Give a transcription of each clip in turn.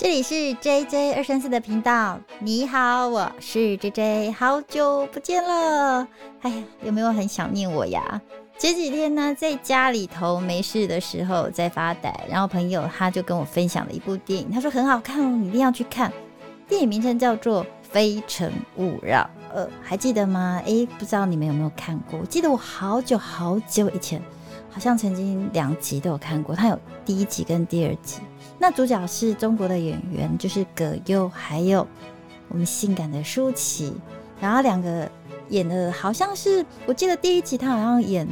这里是 J J 二三四的频道。你好，我是 J J，好久不见了。哎呀，有没有很想念我呀？前几天呢，在家里头没事的时候在发呆，然后朋友他就跟我分享了一部电影，他说很好看哦，你一定要去看。电影名称叫做《非诚勿扰》，呃，还记得吗？诶，不知道你们有没有看过？我记得我好久好久以前，好像曾经两集都有看过，它有第一集跟第二集。那主角是中国的演员，就是葛优，还有我们性感的舒淇，然后两个演的好像是，我记得第一集他好像演，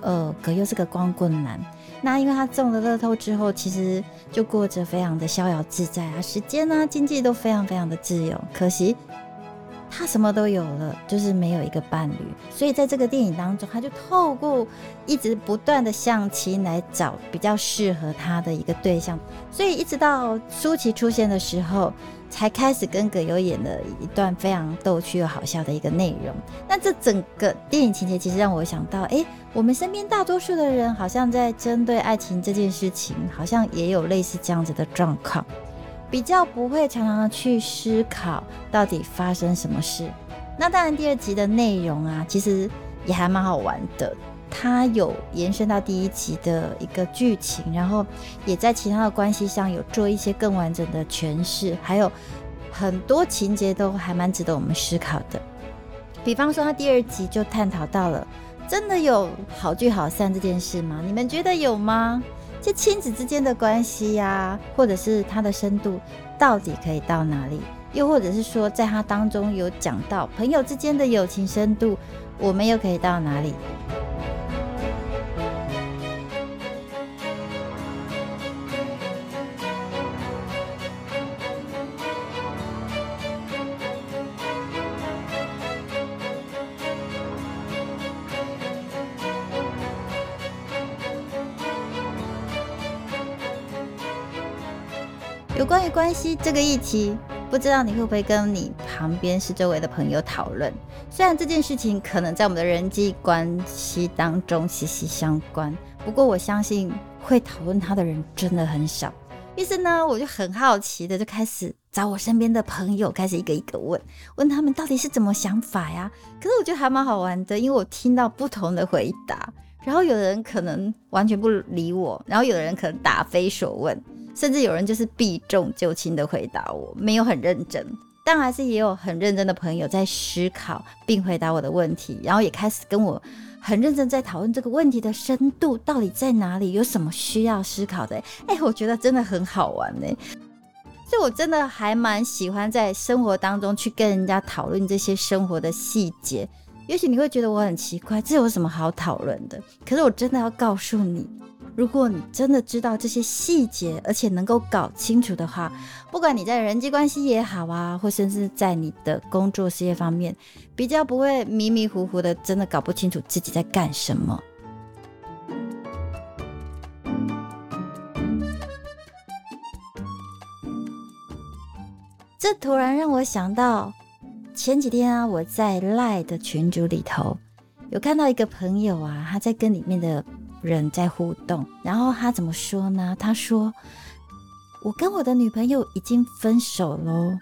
呃，葛优是个光棍男，那因为他中了乐透之后，其实就过着非常的逍遥自在啊，时间啊、经济都非常非常的自由，可惜。他什么都有了，就是没有一个伴侣，所以在这个电影当中，他就透过一直不断的相亲来找比较适合他的一个对象，所以一直到舒淇出现的时候，才开始跟葛优演了一段非常逗趣又好笑的一个内容。那这整个电影情节其实让我想到，哎，我们身边大多数的人好像在针对爱情这件事情，好像也有类似这样子的状况。比较不会常常去思考到底发生什么事。那当然，第二集的内容啊，其实也还蛮好玩的。它有延伸到第一集的一个剧情，然后也在其他的关系上有做一些更完整的诠释，还有很多情节都还蛮值得我们思考的。比方说，它第二集就探讨到了，真的有好聚好散这件事吗？你们觉得有吗？这亲子之间的关系呀，或者是它的深度到底可以到哪里？又或者是说，在它当中有讲到朋友之间的友情深度，我们又可以到哪里？关系这个议题，不知道你会不会跟你旁边是周围的朋友讨论？虽然这件事情可能在我们的人际关系当中息息相关，不过我相信会讨论它的人真的很少。于是呢，我就很好奇的就开始找我身边的朋友，开始一个一个问，问他们到底是怎么想法呀？可是我觉得还蛮好玩的，因为我听到不同的回答，然后有的人可能完全不理我，然后有的人可能答非所问。甚至有人就是避重就轻的回答我，没有很认真。但还是也有很认真的朋友在思考并回答我的问题，然后也开始跟我很认真在讨论这个问题的深度到底在哪里，有什么需要思考的。哎，我觉得真的很好玩呢。所以我真的还蛮喜欢在生活当中去跟人家讨论这些生活的细节。也许你会觉得我很奇怪，这有什么好讨论的？可是我真的要告诉你。如果你真的知道这些细节，而且能够搞清楚的话，不管你在人际关系也好啊，或甚至在你的工作事业方面，比较不会迷迷糊糊的，真的搞不清楚自己在干什么。这突然让我想到，前几天啊，我在赖的群组里头有看到一个朋友啊，他在跟里面的。人在互动，然后他怎么说呢？他说：“我跟我的女朋友已经分手喽，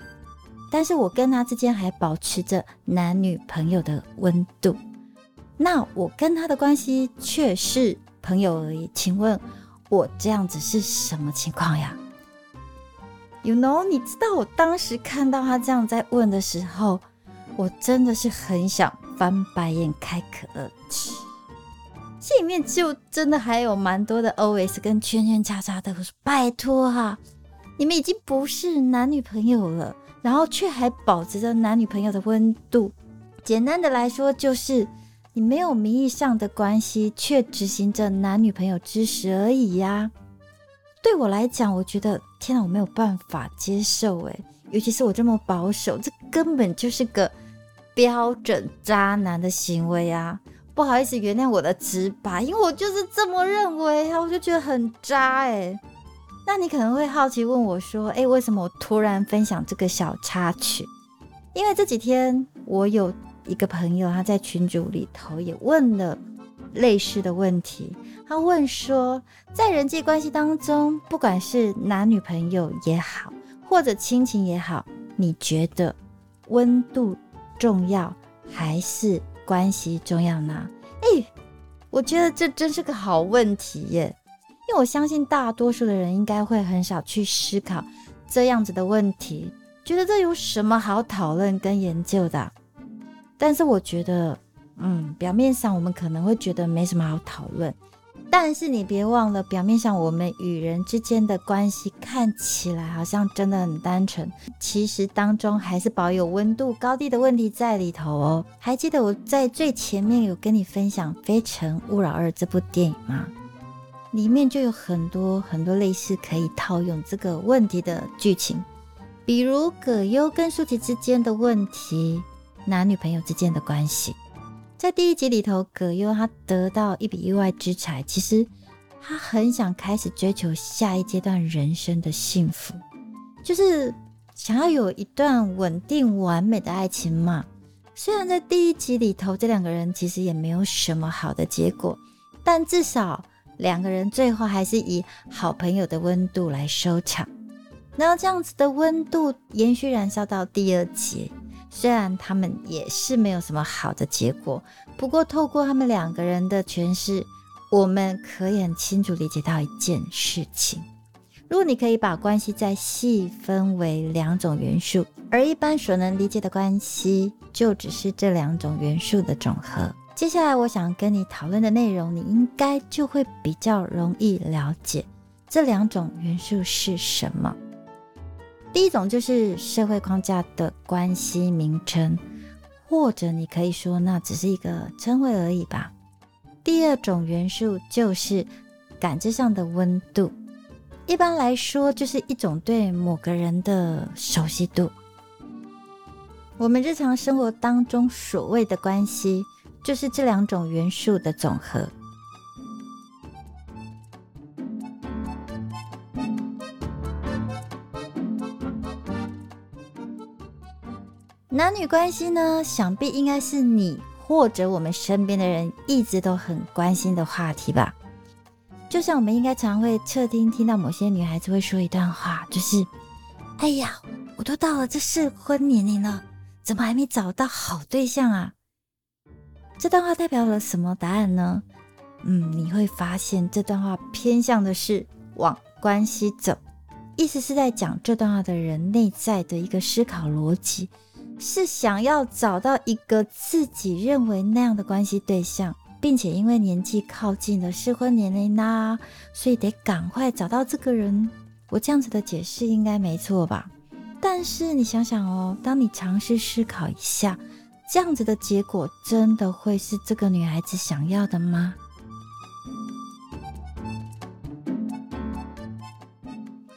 但是我跟他之间还保持着男女朋友的温度。那我跟他的关系却是朋友而已。请问，我这样子是什么情况呀？You know，你知道我当时看到他这样在问的时候，我真的是很想翻白眼、开可乐吃。”这里面就真的还有蛮多的 OS 跟圈圈叉叉的，我说拜托哈，你们已经不是男女朋友了，然后却还保持着男女朋友的温度。简单的来说，就是你没有名义上的关系，却执行着男女朋友之实而已呀。对我来讲，我觉得天啊，我没有办法接受诶，尤其是我这么保守，这根本就是个标准渣男的行为啊。不好意思，原谅我的直白，因为我就是这么认为啊，我就觉得很渣哎。那你可能会好奇问我说，哎，为什么我突然分享这个小插曲？因为这几天我有一个朋友，他在群组里头也问了类似的问题。他问说，在人际关系当中，不管是男女朋友也好，或者亲情也好，你觉得温度重要还是关系重要呢？哎，我觉得这真是个好问题耶，因为我相信大多数的人应该会很少去思考这样子的问题，觉得这有什么好讨论跟研究的？但是我觉得，嗯，表面上我们可能会觉得没什么好讨论。但是你别忘了，表面上我们与人之间的关系看起来好像真的很单纯，其实当中还是保有温度高低的问题在里头哦。还记得我在最前面有跟你分享《非诚勿扰二》这部电影吗？里面就有很多很多类似可以套用这个问题的剧情，比如葛优跟舒淇之间的问题，男女朋友之间的关系。在第一集里头，葛优他得到一笔意外之财，其实他很想开始追求下一阶段人生的幸福，就是想要有一段稳定完美的爱情嘛。虽然在第一集里头，这两个人其实也没有什么好的结果，但至少两个人最后还是以好朋友的温度来收场。然后这样子的温度延续燃烧到第二集。虽然他们也是没有什么好的结果，不过透过他们两个人的诠释，我们可以很清楚理解到一件事情：如果你可以把关系再细分为两种元素，而一般所能理解的关系就只是这两种元素的总和。接下来我想跟你讨论的内容，你应该就会比较容易了解这两种元素是什么。第一种就是社会框架的关系名称，或者你可以说那只是一个称谓而已吧。第二种元素就是感知上的温度，一般来说就是一种对某个人的熟悉度。我们日常生活当中所谓的关系，就是这两种元素的总和。男女关系呢，想必应该是你或者我们身边的人一直都很关心的话题吧。就像我们应该常会侧听听到某些女孩子会说一段话，就是：“哎呀，我都到了这适婚年龄了，怎么还没找到好对象啊？”这段话代表了什么答案呢？嗯，你会发现这段话偏向的是往关系走，意思是在讲这段话的人内在的一个思考逻辑。是想要找到一个自己认为那样的关系对象，并且因为年纪靠近了适婚年龄啦，所以得赶快找到这个人。我这样子的解释应该没错吧？但是你想想哦，当你尝试思考一下，这样子的结果真的会是这个女孩子想要的吗？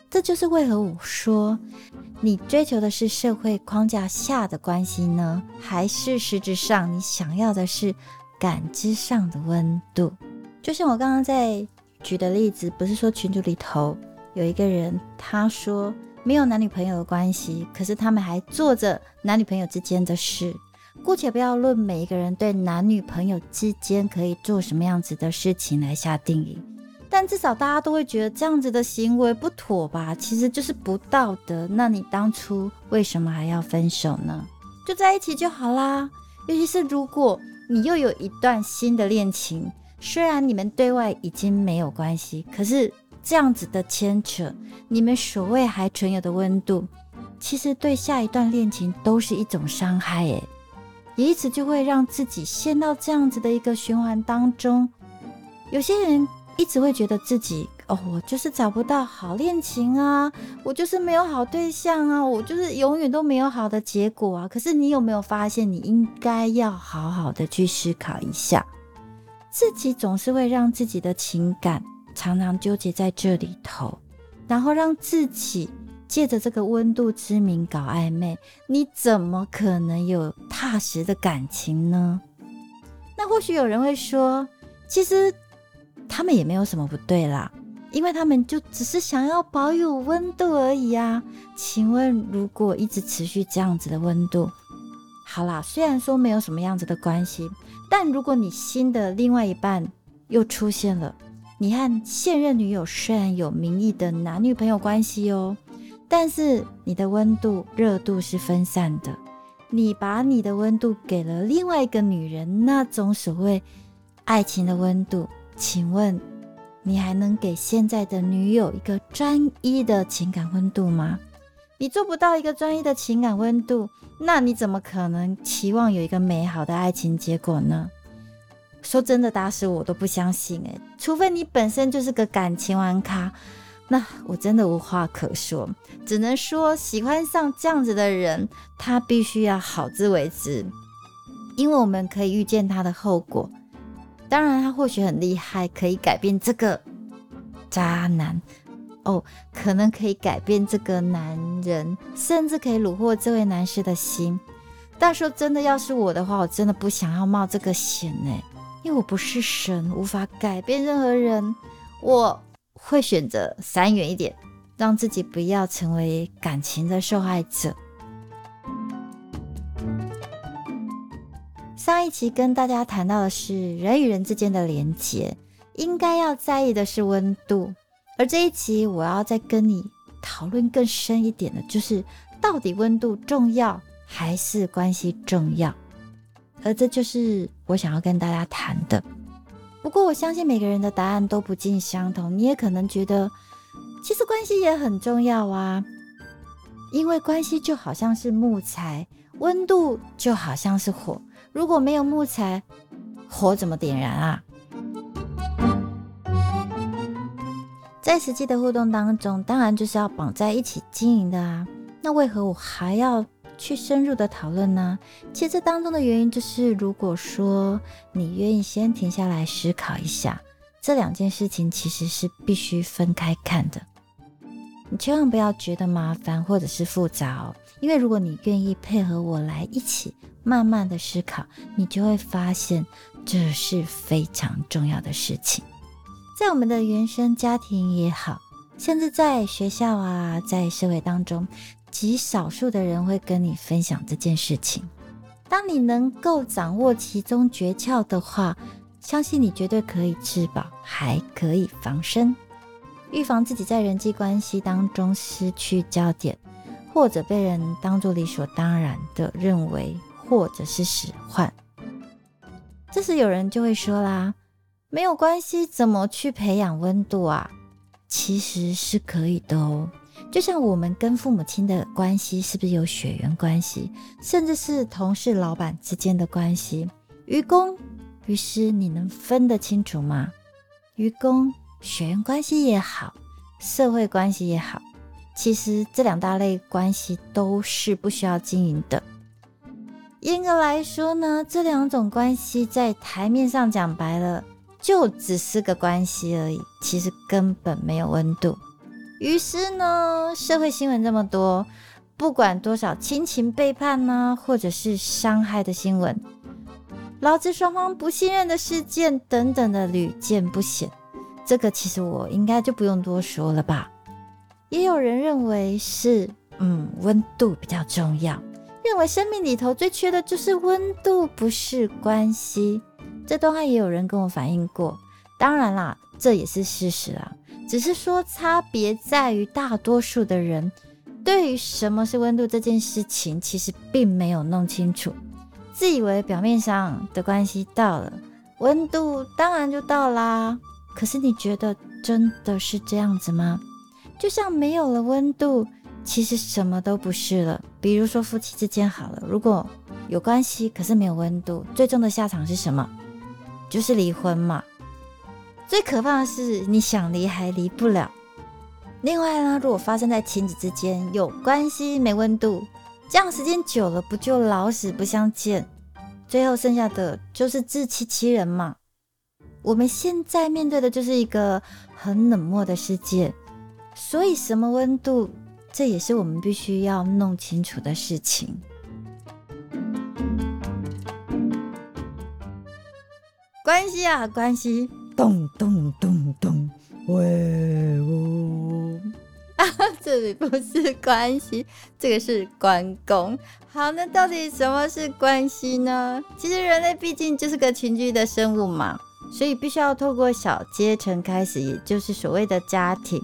这就是为何我说。你追求的是社会框架下的关系呢，还是实质上你想要的是感知上的温度？就像我刚刚在举的例子，不是说群组里头有一个人，他说没有男女朋友的关系，可是他们还做着男女朋友之间的事。姑且不要论每一个人对男女朋友之间可以做什么样子的事情来下定义。但至少大家都会觉得这样子的行为不妥吧？其实就是不道德。那你当初为什么还要分手呢？就在一起就好啦。尤其是如果你又有一段新的恋情，虽然你们对外已经没有关系，可是这样子的牵扯，你们所谓还存有的温度，其实对下一段恋情都是一种伤害。诶，也一直就会让自己陷到这样子的一个循环当中。有些人。一直会觉得自己哦，我就是找不到好恋情啊，我就是没有好对象啊，我就是永远都没有好的结果啊。可是你有没有发现，你应该要好好的去思考一下，自己总是会让自己的情感常常纠结在这里头，然后让自己借着这个温度之名搞暧昧，你怎么可能有踏实的感情呢？那或许有人会说，其实。他们也没有什么不对啦，因为他们就只是想要保有温度而已啊。请问，如果一直持续这样子的温度，好啦，虽然说没有什么样子的关系，但如果你新的另外一半又出现了，你和现任女友虽然有名义的男女朋友关系哦，但是你的温度、热度是分散的。你把你的温度给了另外一个女人，那种所谓爱情的温度，请问你还能给现在的女友一个专一的情感温度吗？你做不到一个专一的情感温度，那你怎么可能期望有一个美好的爱情结果呢？说真的，打死我都不相信诶，除非你本身就是个感情玩咖，那我真的无话可说，只能说喜欢上这样子的人，他必须要好自为之，因为我们可以预见他的后果。当然，他或许很厉害，可以改变这个渣男哦，可能可以改变这个男人，甚至可以虏获这位男士的心。但说真的，要是我的话，我真的不想要冒这个险呢。因为我不是神，无法改变任何人，我会选择闪远一点，让自己不要成为感情的受害者。上一期跟大家谈到的是人与人之间的连接，应该要在意的是温度，而这一期我要再跟你讨论更深一点的，就是到底温度重要还是关系重要？而这就是我想要跟大家谈的。不过我相信每个人的答案都不尽相同。你也可能觉得，其实关系也很重要啊，因为关系就好像是木材，温度就好像是火。如果没有木材，火怎么点燃啊？在实际的互动当中，当然就是要绑在一起经营的啊。那为何我还要？去深入的讨论呢？其实这当中的原因就是，如果说你愿意先停下来思考一下，这两件事情其实是必须分开看的。你千万不要觉得麻烦或者是复杂哦，因为如果你愿意配合我来一起慢慢的思考，你就会发现这是非常重要的事情。在我们的原生家庭也好，甚至在学校啊，在社会当中。极少数的人会跟你分享这件事情。当你能够掌握其中诀窍的话，相信你绝对可以吃饱，还可以防身，预防自己在人际关系当中失去焦点，或者被人当作理所当然的认为，或者是使唤。这时有人就会说啦：“没有关系，怎么去培养温度啊？”其实是可以的哦。就像我们跟父母亲的关系，是不是有血缘关系，甚至是同事、老板之间的关系？愚公、于师，你能分得清楚吗？愚公血缘关系也好，社会关系也好，其实这两大类关系都是不需要经营的。严格来说呢，这两种关系在台面上讲白了，就只是个关系而已，其实根本没有温度。于是呢，社会新闻这么多，不管多少亲情背叛呢，或者是伤害的新闻，劳资双方不信任的事件等等的屡见不鲜。这个其实我应该就不用多说了吧？也有人认为是，嗯，温度比较重要，认为生命里头最缺的就是温度，不是关系。这段话也有人跟我反映过，当然啦，这也是事实啊。只是说，差别在于大多数的人对于什么是温度这件事情，其实并没有弄清楚，自以为表面上的关系到了，温度当然就到啦。可是你觉得真的是这样子吗？就像没有了温度，其实什么都不是了。比如说夫妻之间好了，如果有关系，可是没有温度，最终的下场是什么？就是离婚嘛。最可怕的是，你想离还离不了。另外呢，如果发生在亲子之间，有关系没温度，这样时间久了，不就老死不相见？最后剩下的就是自欺欺人嘛。我们现在面对的就是一个很冷漠的世界，所以什么温度，这也是我们必须要弄清楚的事情。关系啊，关系。咚咚咚咚，喂呜！啊，这里不是关系，这个是关公。好，那到底什么是关系呢？其实人类毕竟就是个群居的生物嘛，所以必须要透过小阶层开始，也就是所谓的家庭。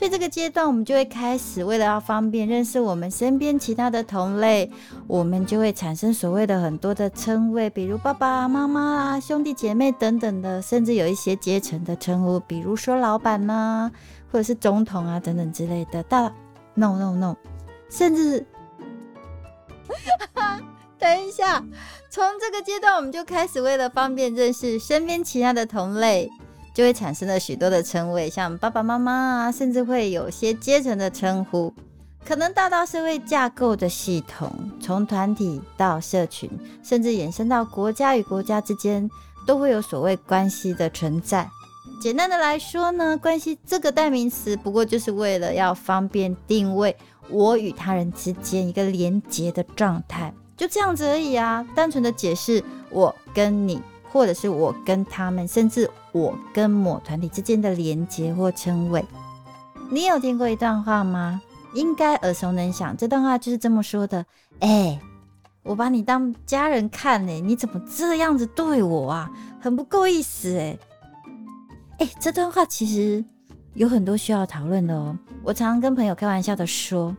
所以这个阶段，我们就会开始为了要方便认识我们身边其他的同类，我们就会产生所谓的很多的称谓，比如爸爸妈妈啊、兄弟姐妹等等的，甚至有一些阶层的称呼，比如说老板呐，或者是总统啊等等之类的。大 no no no，甚至，等一下，从这个阶段，我们就开始为了方便认识身边其他的同类。就会产生了许多的称谓，像爸爸妈妈啊，甚至会有些阶层的称呼，可能大到社会架构的系统，从团体到社群，甚至延伸到国家与国家之间，都会有所谓关系的存在。简单的来说呢，关系这个代名词，不过就是为了要方便定位我与他人之间一个连结的状态，就这样子而已啊。单纯的解释我跟你。或者是我跟他们，甚至我跟某团体之间的连接或称谓，你有听过一段话吗？应该耳熟能详。这段话就是这么说的：哎，我把你当家人看呢，你怎么这样子对我啊？很不够意思哎。哎，这段话其实有很多需要讨论的哦。我常常跟朋友开玩笑的说，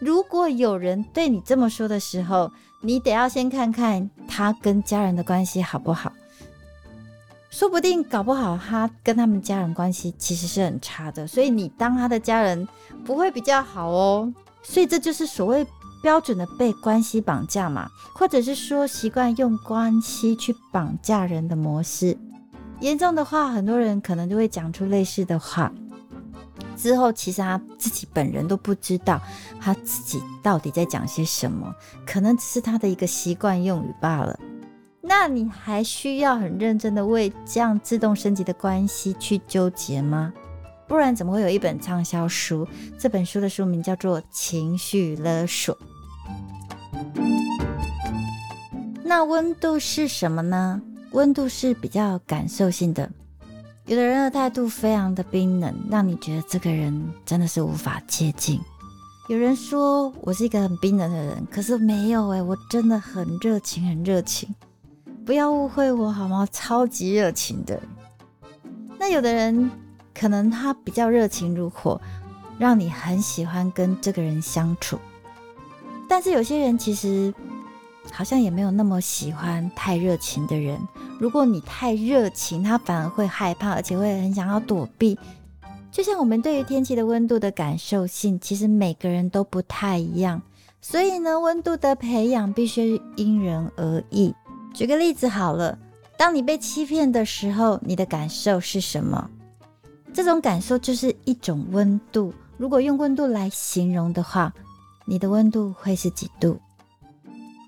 如果有人对你这么说的时候，你得要先看看他跟家人的关系好不好，说不定搞不好他跟他们家人关系其实是很差的，所以你当他的家人不会比较好哦。所以这就是所谓标准的被关系绑架嘛，或者是说习惯用关系去绑架人的模式。严重的话，很多人可能就会讲出类似的话。之后，其实他自己本人都不知道他自己到底在讲些什么，可能只是他的一个习惯用语罢了。那你还需要很认真的为这样自动升级的关系去纠结吗？不然怎么会有一本畅销书？这本书的书名叫做《情绪勒索》。那温度是什么呢？温度是比较感受性的。有的人的态度非常的冰冷，让你觉得这个人真的是无法接近。有人说我是一个很冰冷的人，可是没有诶，我真的很热情，很热情。不要误会我好吗？超级热情的。那有的人可能他比较热情如火，让你很喜欢跟这个人相处。但是有些人其实好像也没有那么喜欢太热情的人。如果你太热情，他反而会害怕，而且会很想要躲避。就像我们对于天气的温度的感受性，其实每个人都不太一样。所以呢，温度的培养必须因人而异。举个例子好了，当你被欺骗的时候，你的感受是什么？这种感受就是一种温度。如果用温度来形容的话，你的温度会是几度？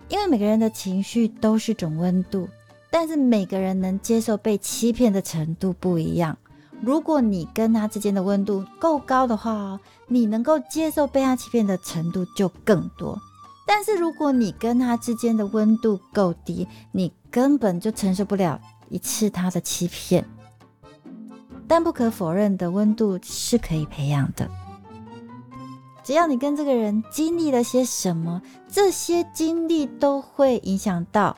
因为每个人的情绪都是种温度。但是每个人能接受被欺骗的程度不一样。如果你跟他之间的温度够高的话，你能够接受被他欺骗的程度就更多。但是如果你跟他之间的温度够低，你根本就承受不了一次他的欺骗。但不可否认的，温度是可以培养的。只要你跟这个人经历了些什么，这些经历都会影响到。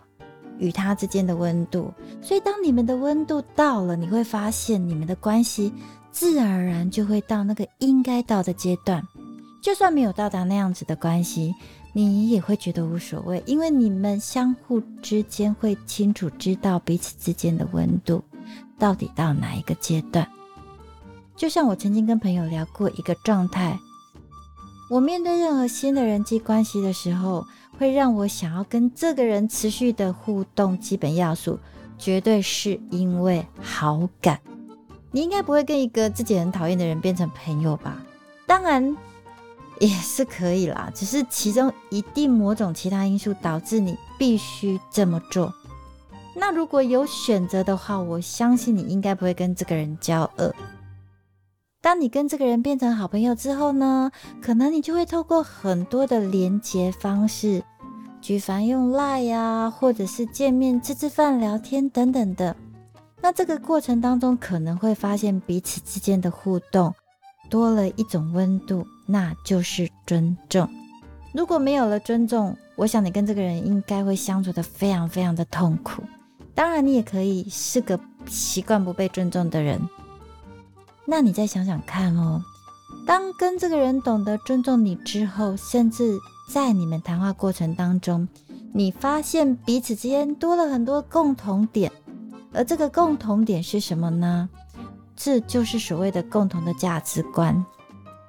与他之间的温度，所以当你们的温度到了，你会发现你们的关系自然而然就会到那个应该到的阶段。就算没有到达那样子的关系，你也会觉得无所谓，因为你们相互之间会清楚知道彼此之间的温度到底到哪一个阶段。就像我曾经跟朋友聊过一个状态，我面对任何新的人际关系的时候。会让我想要跟这个人持续的互动，基本要素绝对是因为好感。你应该不会跟一个自己很讨厌的人变成朋友吧？当然也是可以啦，只是其中一定某种其他因素导致你必须这么做。那如果有选择的话，我相信你应该不会跟这个人交恶。当你跟这个人变成好朋友之后呢，可能你就会透过很多的连接方式。举凡用赖呀，或者是见面吃吃饭、聊天等等的，那这个过程当中可能会发现彼此之间的互动多了一种温度，那就是尊重。如果没有了尊重，我想你跟这个人应该会相处的非常非常的痛苦。当然，你也可以是个习惯不被尊重的人。那你再想想看哦。当跟这个人懂得尊重你之后，甚至在你们谈话过程当中，你发现彼此之间多了很多共同点，而这个共同点是什么呢？这就是所谓的共同的价值观。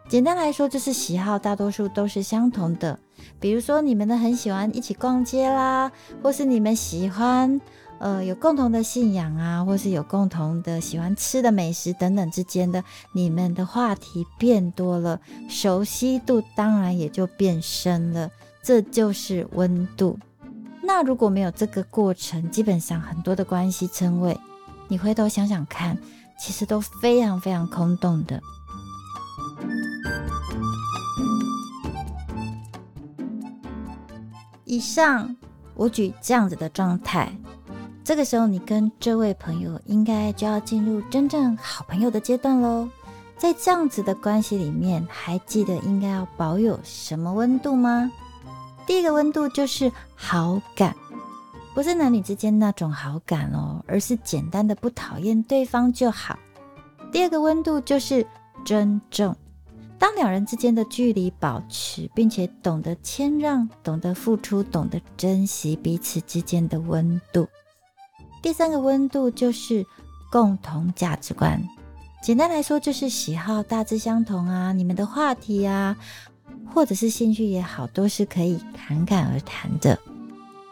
简单来说，就是喜好大多数都是相同的。比如说，你们呢很喜欢一起逛街啦，或是你们喜欢。呃，有共同的信仰啊，或是有共同的喜欢吃的美食等等之间的，你们的话题变多了，熟悉度当然也就变深了，这就是温度。那如果没有这个过程，基本上很多的关系称谓，你回头想想看，其实都非常非常空洞的。以上我举这样子的状态。这个时候，你跟这位朋友应该就要进入真正好朋友的阶段喽。在这样子的关系里面，还记得应该要保有什么温度吗？第一个温度就是好感，不是男女之间那种好感哦，而是简单的不讨厌对方就好。第二个温度就是尊重，当两人之间的距离保持，并且懂得谦让、懂得付出、懂得珍惜彼此之间的温度。第三个温度就是共同价值观，简单来说就是喜好大致相同啊，你们的话题啊，或者是兴趣也好，都是可以侃侃而谈的。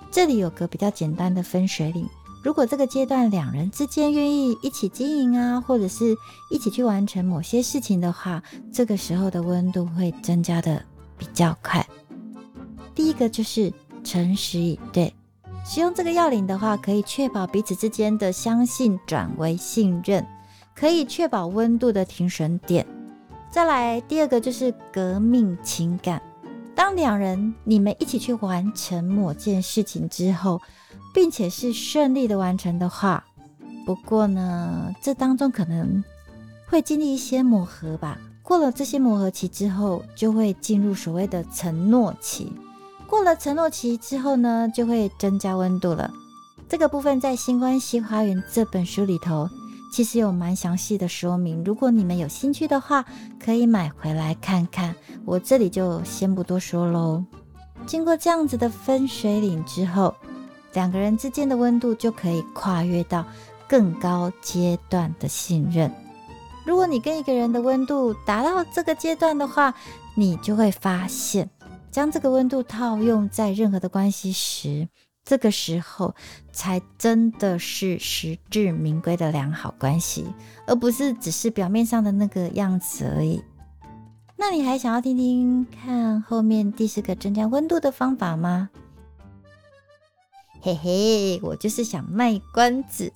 这里有个比较简单的分水岭，如果这个阶段两人之间愿意一起经营啊，或者是一起去完成某些事情的话，这个时候的温度会增加的比较快。第一个就是诚实以对。使用这个要领的话，可以确保彼此之间的相信转为信任，可以确保温度的停损点。再来，第二个就是革命情感。当两人你们一起去完成某件事情之后，并且是顺利的完成的话，不过呢，这当中可能会经历一些磨合吧。过了这些磨合期之后，就会进入所谓的承诺期。过了承诺期之后呢，就会增加温度了。这个部分在《新关系花园》这本书里头，其实有蛮详细的说明。如果你们有兴趣的话，可以买回来看看。我这里就先不多说喽。经过这样子的分水岭之后，两个人之间的温度就可以跨越到更高阶段的信任。如果你跟一个人的温度达到这个阶段的话，你就会发现。将这个温度套用在任何的关系时，这个时候才真的是实至名归的良好关系，而不是只是表面上的那个样子而已。那你还想要听听看后面第四个增加温度的方法吗？嘿嘿，我就是想卖关子，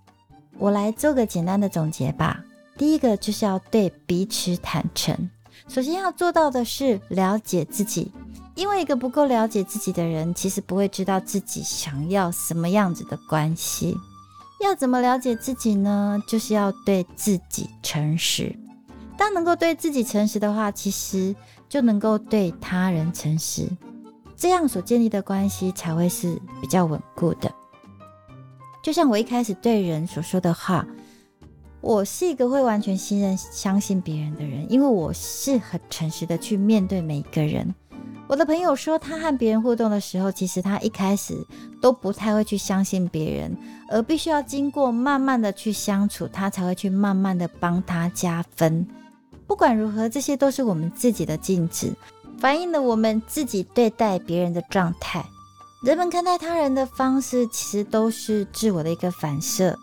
我来做个简单的总结吧。第一个就是要对彼此坦诚，首先要做到的是了解自己。因为一个不够了解自己的人，其实不会知道自己想要什么样子的关系。要怎么了解自己呢？就是要对自己诚实。当能够对自己诚实的话，其实就能够对他人诚实，这样所建立的关系才会是比较稳固的。就像我一开始对人所说的话，我是一个会完全信任、相信别人的人，因为我是很诚实的去面对每一个人。我的朋友说，他和别人互动的时候，其实他一开始都不太会去相信别人，而必须要经过慢慢的去相处，他才会去慢慢的帮他加分。不管如何，这些都是我们自己的镜子，反映了我们自己对待别人的状态。人们看待他人的方式，其实都是自我的一个反射。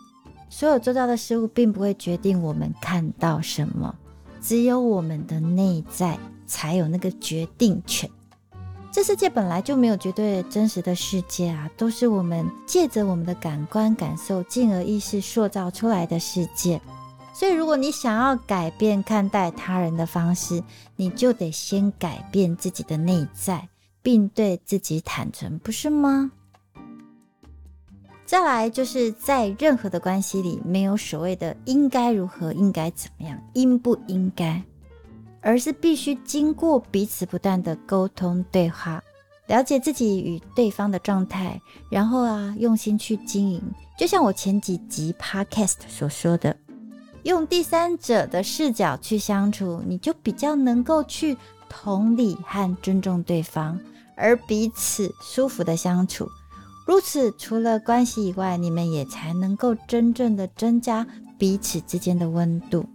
所有做到的事物，并不会决定我们看到什么，只有我们的内在才有那个决定权。这世界本来就没有绝对真实的世界啊，都是我们借着我们的感官感受，进而意识塑造出来的世界。所以，如果你想要改变看待他人的方式，你就得先改变自己的内在，并对自己坦诚，不是吗？再来，就是在任何的关系里，没有所谓的应该如何、应该怎么样、应不应该。而是必须经过彼此不断的沟通对话，了解自己与对方的状态，然后啊，用心去经营。就像我前几集 podcast 所说的，用第三者的视角去相处，你就比较能够去同理和尊重对方，而彼此舒服的相处。如此，除了关系以外，你们也才能够真正的增加彼此之间的温度。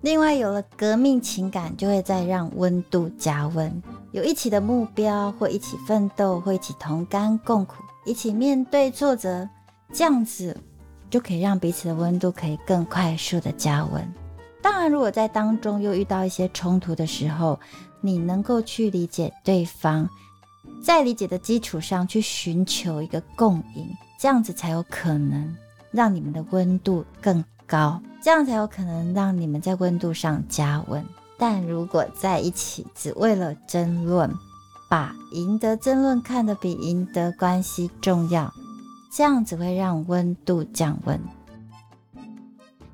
另外，有了革命情感，就会再让温度加温。有一起的目标，或一起奋斗，或一起同甘共苦，一起面对挫折，这样子就可以让彼此的温度可以更快速的加温。当然，如果在当中又遇到一些冲突的时候，你能够去理解对方，在理解的基础上去寻求一个共赢，这样子才有可能让你们的温度更。高，这样才有可能让你们在温度上加温。但如果在一起只为了争论，把赢得争论看得比赢得关系重要，这样只会让温度降温。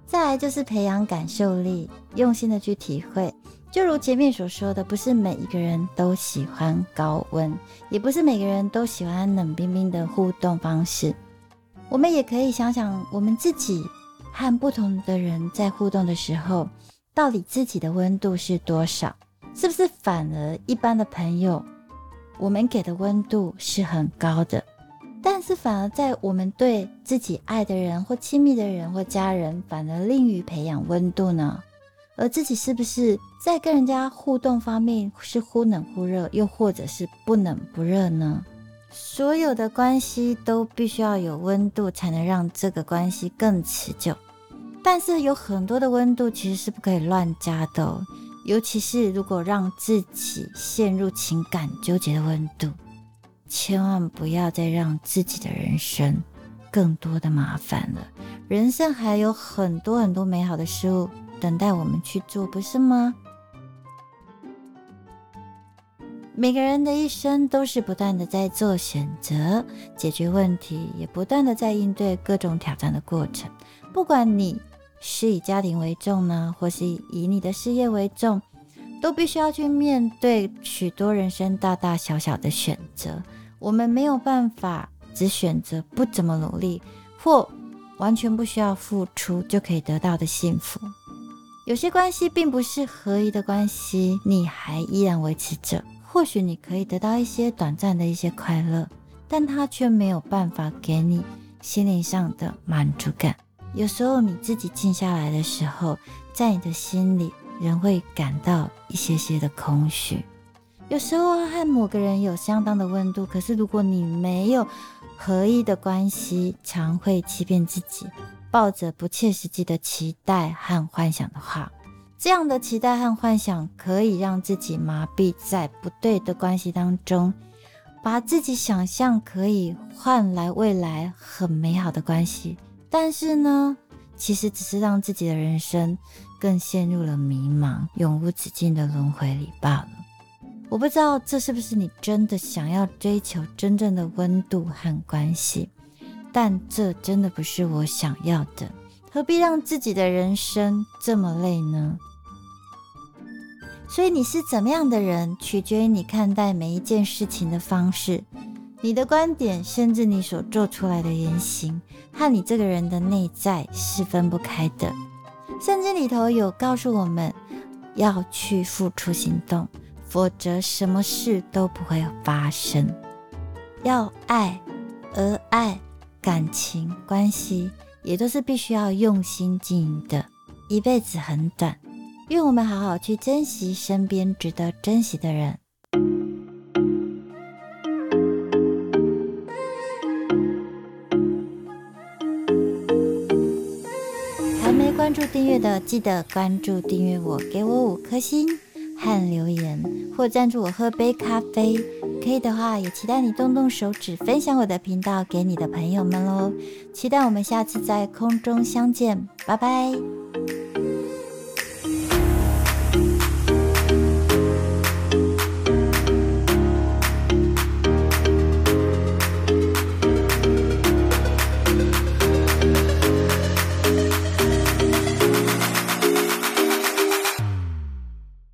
再来就是培养感受力，用心的去体会。就如前面所说的，不是每一个人都喜欢高温，也不是每个人都喜欢冷冰冰的互动方式。我们也可以想想我们自己。和不同的人在互动的时候，到底自己的温度是多少？是不是反而一般的朋友，我们给的温度是很高的，但是反而在我们对自己爱的人或亲密的人或家人，反而吝于培养温度呢？而自己是不是在跟人家互动方面是忽冷忽热，又或者是不冷不热呢？所有的关系都必须要有温度，才能让这个关系更持久。但是有很多的温度其实是不可以乱加的，尤其是如果让自己陷入情感纠结的温度，千万不要再让自己的人生更多的麻烦了。人生还有很多很多美好的事物等待我们去做，不是吗？每个人的一生都是不断的在做选择、解决问题，也不断的在应对各种挑战的过程，不管你。是以家庭为重呢，或是以你的事业为重，都必须要去面对许多人生大大小小的选择。我们没有办法只选择不怎么努力，或完全不需要付出就可以得到的幸福。有些关系并不是合一的关系，你还依然维持着，或许你可以得到一些短暂的一些快乐，但它却没有办法给你心灵上的满足感。有时候你自己静下来的时候，在你的心里仍会感到一些些的空虚。有时候和某个人有相当的温度，可是如果你没有合一的关系，常会欺骗自己，抱着不切实际的期待和幻想的话，这样的期待和幻想可以让自己麻痹在不对的关系当中，把自己想象可以换来未来很美好的关系。但是呢，其实只是让自己的人生更陷入了迷茫、永无止境的轮回里罢了。我不知道这是不是你真的想要追求真正的温度和关系，但这真的不是我想要的。何必让自己的人生这么累呢？所以你是怎么样的人，取决于你看待每一件事情的方式。你的观点，甚至你所做出来的言行，和你这个人的内在是分不开的。圣经里头有告诉我们，要去付出行动，否则什么事都不会发生。要爱，而爱感情关系，也都是必须要用心经营的。一辈子很短，愿我们好好去珍惜身边值得珍惜的人。关注订阅的，记得关注订阅我，给我五颗星和留言，或赞助我喝杯咖啡。可以的话，也期待你动动手指，分享我的频道给你的朋友们喽。期待我们下次在空中相见，拜拜。